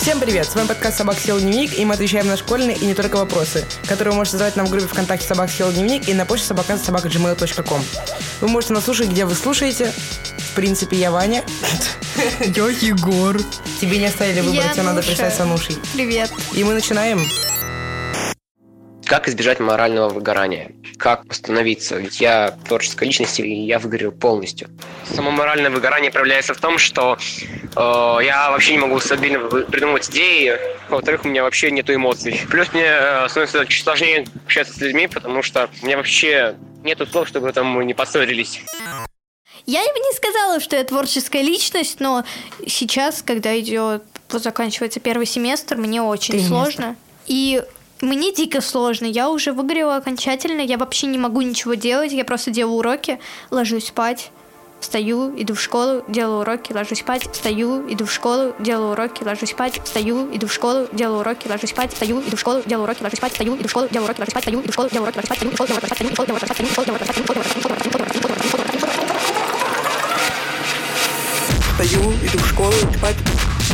Всем привет! С вами подкаст «Собак съел дневник», и мы отвечаем на школьные и не только вопросы, которые вы можете задавать нам в группе ВКонтакте «Собак съел дневник» и на почте собака собака.gmail.com. Вы можете нас слушать, где вы слушаете. В принципе, я Ваня. Я Егор. Тебе не оставили выбора, Я тебе надо представиться Анушей. Привет. И мы начинаем. Как избежать морального выгорания? Как остановиться? Ведь я творческая личность, и я выгорел полностью. Само моральное выгорание проявляется в том, что я вообще не могу стабильно придумывать идеи. Во-вторых, у меня вообще нет эмоций. Плюс мне э, становится чуть сложнее общаться с людьми, потому что у меня вообще нету слов, чтобы там мы не поссорились. Я бы не сказала, что я творческая личность, но сейчас, когда идет, вот заканчивается первый семестр, мне очень Триместр. сложно. И мне дико сложно. Я уже выгорела окончательно. Я вообще не могу ничего делать. Я просто делаю уроки, ложусь спать. Встаю, иду в школу, делаю уроки, ложусь спать, встаю, иду в школу, делаю уроки, ложусь спать, встаю, иду в школу, делаю уроки, ложусь спать, встаю, иду в школу, делаю уроки, ложусь спать, встаю, иду в школу, делаю уроки, ложусь спать, встаю, иду в школу, делаю уроки, ложусь спать, встаю, иду в школу, делаю уроки, ложусь спать, встаю, иду в школу, делаю уроки, ложусь спать, встаю, иду в школу, делаю уроки, ложусь спать, встаю, иду в школу, делаю уроки, ложусь спать, Встаю, иду в школу, спать. Встаю, иду в школу, спать. Встаю, иду в школу, спать, спать, спать. Встаю, спать,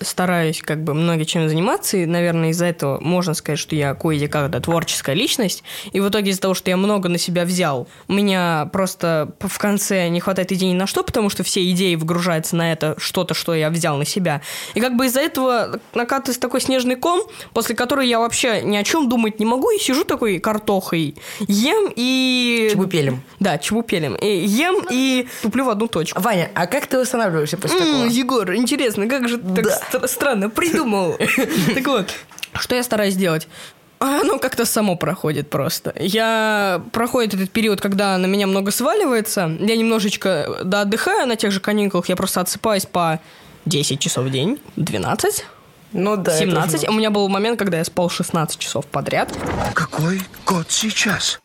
стараюсь как бы много чем заниматься, и, наверное, из-за этого можно сказать, что я кое-как да, творческая личность. И в итоге из-за того, что я много на себя взял, у меня просто в конце не хватает идей ни на что, потому что все идеи вгружаются на это что-то, что я взял на себя. И как бы из-за этого накатывается такой снежный ком, после которого я вообще ни о чем думать не могу, и сижу такой картохой, ем и... Чебупелем. Да, чебупелем. И ем и туплю в одну точку. Ваня, а как ты восстанавливаешься после такого? Егор, интересно, как же ты так Да. стра- странно придумал? Так вот, что я стараюсь делать? А Оно как-то само проходит просто. Я проходит этот период, когда на меня много сваливается. Я немножечко да, отдыхаю на тех же каникулах. Я просто отсыпаюсь по 10 часов в день, 12, Ну да. это 17. уже У меня был момент, когда я спал 16 часов подряд. Какой год сейчас?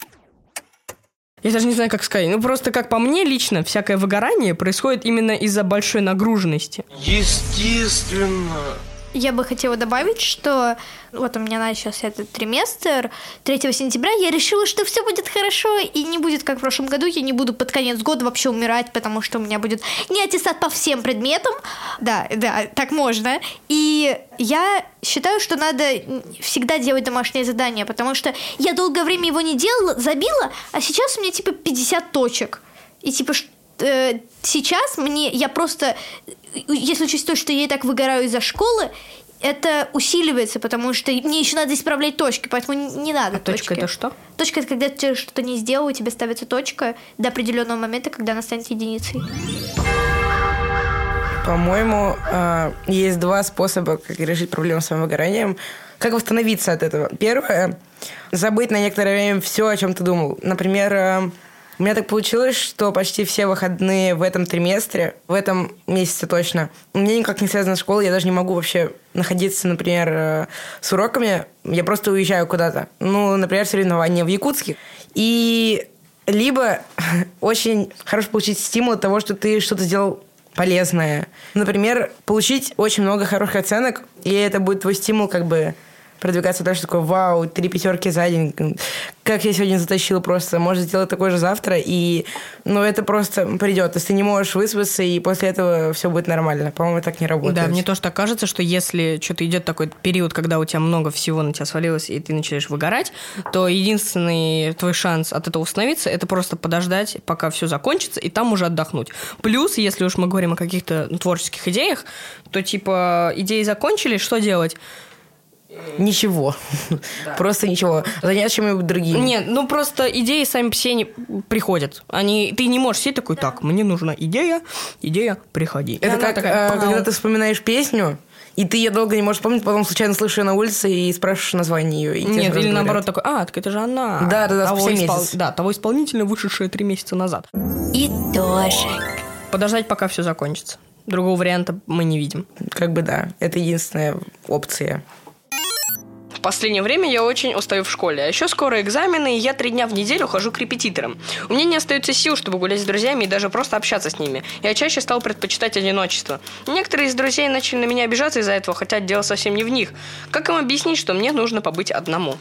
Я даже не знаю, как сказать. Ну, просто как по мне лично, всякое выгорание происходит именно из-за большой нагруженности. Естественно. Я бы хотела добавить, что вот у меня начался этот триместр. 3 сентября я решила, что все будет хорошо и не будет как в прошлом году. Я не буду под конец года вообще умирать, потому что у меня будет не аттестат по всем предметам. Да, да, так можно. И я считаю, что надо всегда делать домашнее задание, потому что я долгое время его не делала, забила, а сейчас у меня типа 50 точек. И типа э, сейчас мне я просто если учесть то, что я и так выгораю из-за школы, это усиливается, потому что мне еще надо исправлять точки, поэтому не- надо А точка точки. это что? Точка это когда ты что-то не сделал, и тебе ставится точка до определенного момента, когда она станет единицей. По-моему, э, есть два способа, как решить проблему с своим выгоранием. Как восстановиться от этого? Первое – забыть на некоторое время все, о чем ты думал. Например, э, у меня так получилось, что почти все выходные в этом триместре, в этом месяце точно, меня никак не связано с школой, я даже не могу вообще находиться, например, э, с уроками, я просто уезжаю куда-то. Ну, например, соревнования в Якутске. И либо очень хорошо получить стимул от того, что ты что-то сделал полезное. Например, получить очень много хороших оценок, и это будет твой стимул как бы продвигаться дальше, такой, вау, три пятерки за день, как я сегодня затащил просто, можно сделать такое же завтра, и, ну, это просто придет, то есть ты не можешь выспаться, и после этого все будет нормально. По-моему, так не работает. Да, мне тоже так кажется, что если что-то идет такой период, когда у тебя много всего на тебя свалилось, и ты начинаешь выгорать, то единственный твой шанс от этого установиться, это просто подождать, пока все закончится, и там уже отдохнуть. Плюс, если уж мы говорим о каких-то творческих идеях, то типа идеи закончились, что делать? Ничего. Просто ничего. Заняться чем-нибудь другим. Нет, ну просто идеи сами по себе не приходят. Они, ты не можешь сидеть такой, так, мне нужна идея, идея, приходи. Это как, такая, э, когда ты вспоминаешь песню, и ты ее долго не можешь помнить, потом случайно слышишь ее на улице и спрашиваешь название ее. и Нет, или наоборот такой, а, так это же она. Да, да, да, того спустя испол- месяц. Да, того исполнителя, вышедшая три месяца назад. И тоже. Подождать, пока все закончится. Другого варианта мы не видим. Как бы да, это единственная опция. Последнее время я очень устаю в школе. А еще скоро экзамены, и я три дня в неделю хожу к репетиторам. У меня не остается сил, чтобы гулять с друзьями и даже просто общаться с ними. Я чаще стал предпочитать одиночество. Некоторые из друзей начали на меня обижаться из-за этого, хотя дело совсем не в них. Как им объяснить, что мне нужно побыть одному?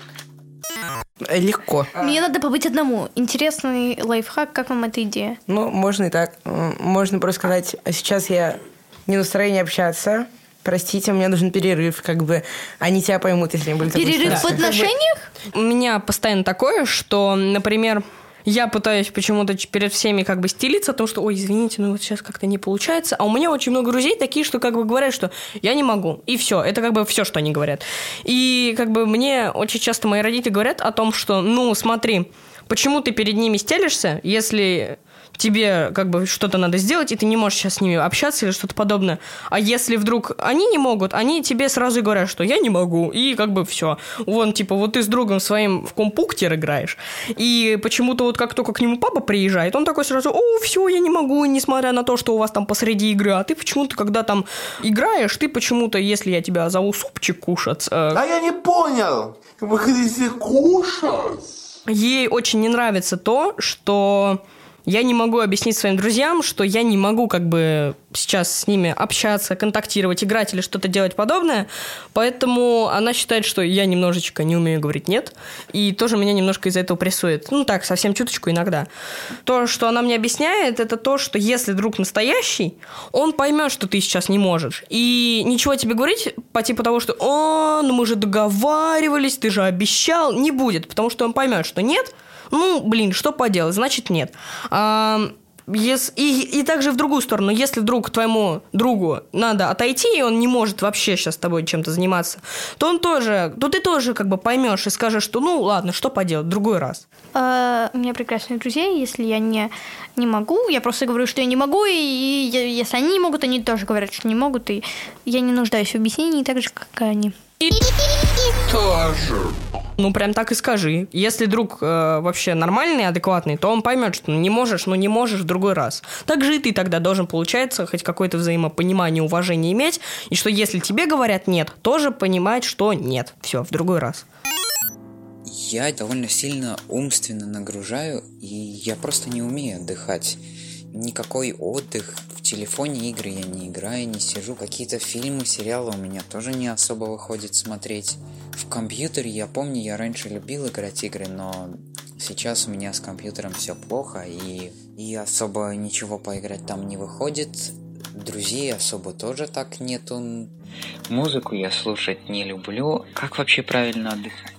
Э, Легко. Мне надо побыть одному. Интересный лайфхак, как вам эта идея? Ну, можно и так. Можно просто сказать, «А сейчас я не в настроении общаться. Простите, мне нужен перерыв, как бы они тебя поймут, если они были в такой Перерыв в отношениях? У меня постоянно такое, что, например, я пытаюсь почему-то перед всеми как бы стелиться о том, что, ой, извините, ну вот сейчас как-то не получается. А у меня очень много друзей такие, что как бы говорят, что я не могу. И все. Это как бы все, что они говорят. И как бы мне очень часто мои родители говорят о том, что, ну, смотри, почему ты перед ними стелишься, если тебе как бы что-то надо сделать, и ты не можешь сейчас с ними общаться или что-то подобное. А если вдруг они не могут, они тебе сразу говорят, что я не могу, и как бы все. Вон, типа, вот ты с другом своим в компуктер играешь, и почему-то вот как только к нему папа приезжает, он такой сразу, о, все, я не могу, несмотря на то, что у вас там посреди игры, а ты почему-то, когда там играешь, ты почему-то, если я тебя зову супчик кушать, э, А я не понял. Вы хотите кушать? ей очень не нравится то, что я не могу объяснить своим друзьям, что я не могу как бы сейчас с ними общаться, контактировать, играть или что-то делать подобное. Поэтому она считает, что я немножечко не умею говорить «нет». И тоже меня немножко из-за этого прессует. Ну так, совсем чуточку иногда. То, что она мне объясняет, это то, что если друг настоящий, он поймет, что ты сейчас не можешь. И ничего тебе говорить по типу того, что «О, ну мы же договаривались, ты же обещал», не будет. Потому что он поймет, что нет, ну, блин, что поделать, значит нет. А, ес- и, и также в другую сторону, если вдруг твоему другу надо отойти, и он не может вообще сейчас с тобой чем-то заниматься, то он тоже, то ты тоже как бы поймешь и скажешь, что ну ладно, что поделать, в другой раз. А, у меня прекрасные друзья, если я не, не могу, я просто говорю, что я не могу, и, и я- если они не могут, они тоже говорят, что не могут, и я не нуждаюсь в объяснении так же, как и они. Ну, прям так и скажи. Если друг э, вообще нормальный, адекватный, то он поймет, что не можешь, ну не можешь в другой раз. Так же и ты тогда должен, получается, хоть какое-то взаимопонимание, уважение иметь, и что если тебе говорят нет, тоже понимать, что нет. Все, в другой раз. Я довольно сильно умственно нагружаю, и я просто не умею отдыхать. Никакой отдых, телефоне игры я не играю, не сижу. Какие-то фильмы, сериалы у меня тоже не особо выходит смотреть. В компьютере, я помню, я раньше любил играть игры, но сейчас у меня с компьютером все плохо, и, и особо ничего поиграть там не выходит. Друзей особо тоже так нету. Музыку я слушать не люблю. Как вообще правильно отдыхать?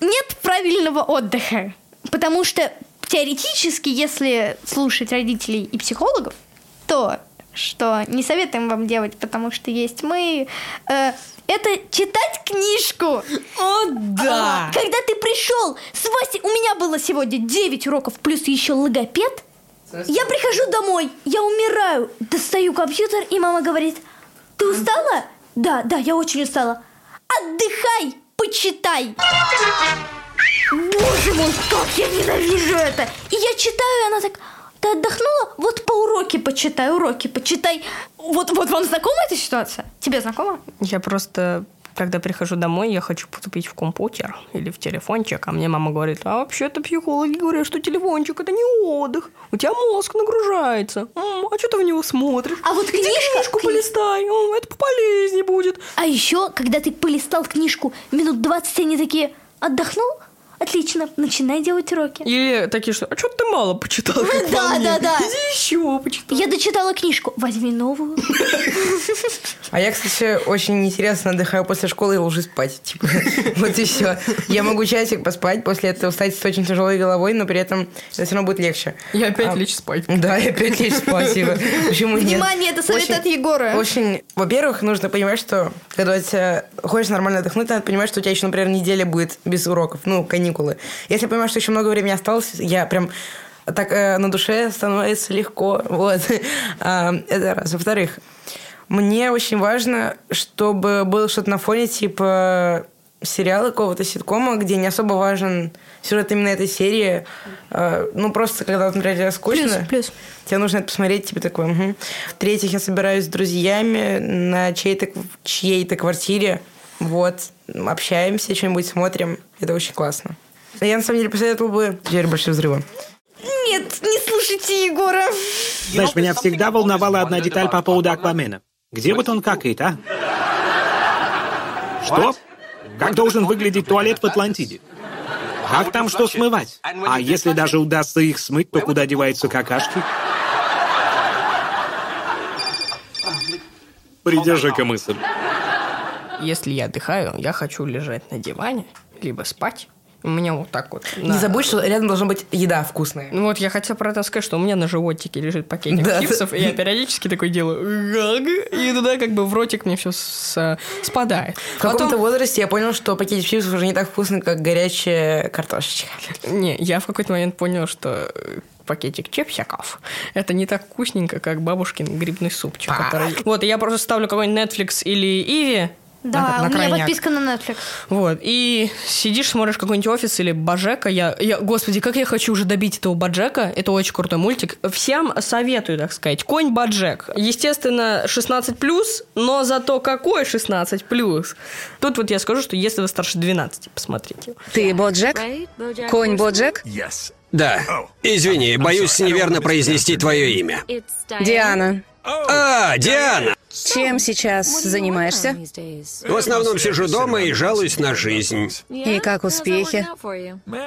Нет правильного отдыха, потому что теоретически, если слушать родителей и психологов, то что не советуем вам делать, потому что есть мы, э, это читать книжку. О, А, Когда ты пришел с Васей, у меня было сегодня 9 уроков плюс еще логопед. Я прихожу домой, я умираю, достаю компьютер, и мама говорит, ты устала? Да, да, я очень устала. Отдыхай, почитай. Боже мой, как я ненавижу это! И я читаю, и она так, ты отдохнула? Вот по уроке почитай, уроки почитай. Вот, вот вам знакома эта ситуация? Тебе знакома? Я просто, когда прихожу домой, я хочу потупить в компьютер или в телефончик, а мне мама говорит, а вообще-то психологи говорят, что телефончик это не отдых, у тебя мозг нагружается, М, а что ты в него смотришь? А вот Иди книжка- книжку кни- полистай, М, это полезнее будет. А еще, когда ты полистал книжку минут 20, они такие, отдохнул? Отлично, начинай делать уроки. Или такие, что, а что ты мало почитал? как по Да, мне? да, да. Иди еще почитай. Я дочитала книжку. Возьми новую. А я, кстати, очень интересно отдыхаю после школы и ложусь спать. Типа, вот и все. Я могу часик поспать, после этого встать с очень тяжелой головой, но при этом это все равно будет легче. Я опять А, лечь спать. Да, и опять лечь спать. Почему нет? Внимание, это совет Очень- от Егора. Очень, во-первых, нужно понимать, что когда у тебя хочешь нормально отдохнуть, надо понимать, что у тебя еще, например, неделя будет без уроков, ну, каникулы. Если понимаешь, что еще много времени осталось, я прям так э, на душе становится легко. Вот. А, это раз. Во-вторых, мне очень важно, чтобы было что-то на фоне, типа сериала какого-то ситкома, где не особо важен сюжет именно этой серии. А, ну, просто когда, например, тебе скучно, Плюс, плюс. тебе нужно это посмотреть, типа такой. мгм. В-третьих, я собираюсь с друзьями на чьей-то, чьей-то квартире. Вот. общаемся, что-нибудь смотрим. Это очень классно. Я, на самом деле, посоветовал бы «Теорию большого взрыва». Нет, не слушайте Егора. Знаешь, меня всегда волновала одна деталь по поводу Аквамена. Где вот он какает, а? Что? Как должен выглядеть туалет в Атлантиде? Как там что смывать? А если даже удастся их смыть, то куда деваются какашки? Придержи-ка мысль. Если я отдыхаю, я хочу лежать на диване, либо спать. У меня вот так вот. Не на- забудь, что рядом должна быть еда вкусная. Ну вот я хотела про это сказать, что у меня на животике лежит пакетик Да, чипсов, и я периодически такой делаю и туда как бы в ротик мне все спадает. В каком-то возрасте я понял, что пакетик чипсов уже не так вкусно, как горячая картошечка. Не, я в какой-то момент понял, что э, пакетик чипсиков это не так вкусненько, как бабушкин грибный супчик. который- Вот, я просто ставлю какой-нибудь Netflix или Иви, Да, на- на у меня крайняк. подписка на Netflix. Вот, и сидишь, смотришь какой-нибудь офис или Баджека. Я, я, господи, как я хочу уже добить этого Баджека. Это очень крутой мультик. Всем советую, так сказать. Конь Баджек. Естественно, 16+, но зато какой 16+. Тут вот я скажу, что если вы старше 12, посмотрите. Ты Боджек? Конь Боджек? Да. Извини, боюсь неверно произнести твое имя. Диана. А, Диана! Чем сейчас занимаешься? В основном сижу дома и жалуюсь на жизнь. И как успехи?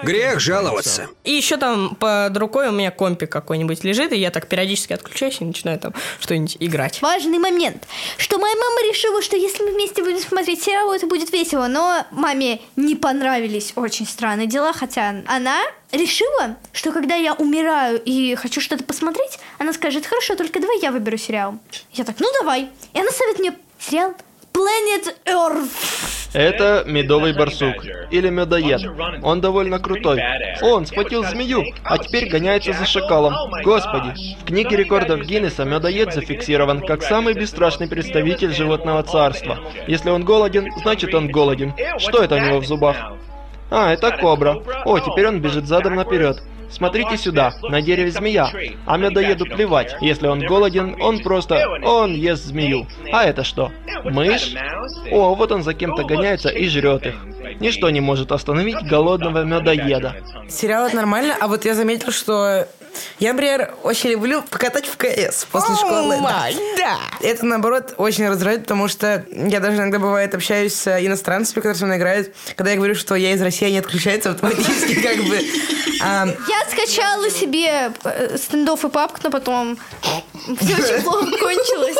Грех жаловаться. И еще там под рукой у меня компик какой-нибудь лежит, и я так периодически отключаюсь и начинаю там что-нибудь играть. Важный момент, что моя мама решила, что если мы вместе будем смотреть сериал, это будет весело, но маме не понравились очень странные дела, хотя она решила, что когда я умираю и хочу что-то посмотреть, она скажет, хорошо, только давай я выберу сериал. Я так, ну давай. И она советует мне сериал Planet Earth. Это медовый барсук. Или медоед. Он довольно крутой. Он схватил змею, а теперь гоняется за шакалом. Господи. В книге рекордов Гиннесса медоед зафиксирован как самый бесстрашный представитель животного царства. Если он голоден, значит он голоден. Что это у него в зубах? А, это кобра. О, теперь он бежит задом наперед. Смотрите сюда, на дереве змея. А медоеду плевать. Если он голоден, он просто... Он ест змею. А это что? Мышь? О, вот он за кем-то гоняется и жрет их. Ничто не может остановить голодного медоеда. Сериал это нормально, а вот я заметил, что я, например, очень люблю покатать в КС после школы. Да. да. Это, наоборот, очень раздражает, потому что я даже иногда, бывает, общаюсь с иностранцами, которые со мной играют. Когда я говорю, что я из России, они отключаются автоматически, как бы. А, Я скачала себе э, стендов и папку, но потом все очень плохо кончилось.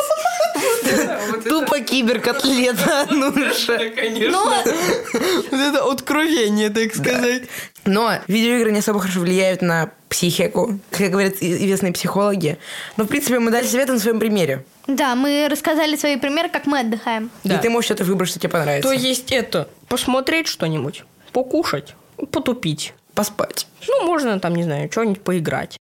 Тупо киберкотлета, Нуша. Но Вот это откровение, так сказать. Но видеоигры не особо хорошо влияют на психику, как говорят известные психологи. Но, в принципе, мы дали советы на своем примере. да, мы рассказали свои примеры, как мы отдыхаем. Да. И ты можешь что-то выбрать, что тебе понравится. То есть это посмотреть что-нибудь, покушать, потупить. Поспать. Ну, можно там, не знаю, что-нибудь поиграть.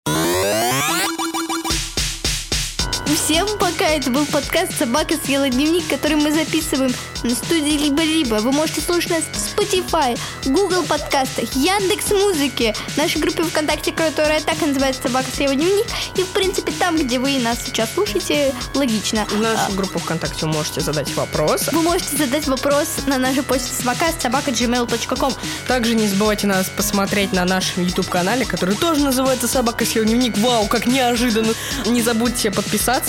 Всем пока, это был подкаст «Собака съела дневник», который мы записываем на студии «Либо-либо». Вы можете слушать нас в Spotify, Google подкастах, Яндекс Музыке, нашей группе ВКонтакте, которая так и называется «Собака съела дневник». И, в принципе, там, где вы нас сейчас слушаете, логично. В нашу группу ВКонтакте вы можете задать вопрос. Вы можете задать вопрос на нашу почту собака собака gmail.com. Также не забывайте нас посмотреть на нашем YouTube-канале, который тоже называется «Собака съел дневник». Вау, как неожиданно! Не забудьте подписаться,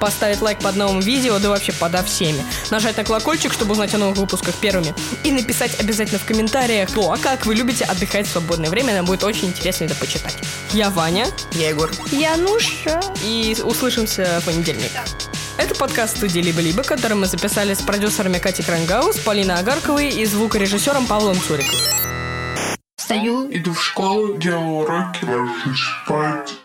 поставить лайк под новым видео, да вообще подо всеми. Нажать на колокольчик, чтобы узнать о новых выпусках первыми. И написать обязательно в комментариях, о, а как вы любите отдыхать в свободное время, нам будет очень интересно это почитать. Я Ваня, Я Егор. Януша. и услышимся в понедельник. Это подкаст студии «Либо-либо», который мы записали с продюсерами Катей Крангаус, Полиной Агарковой и звукорежиссером Павлом Цуриковым. Встаю. Иду в школу, делаю уроки, ложусь спать.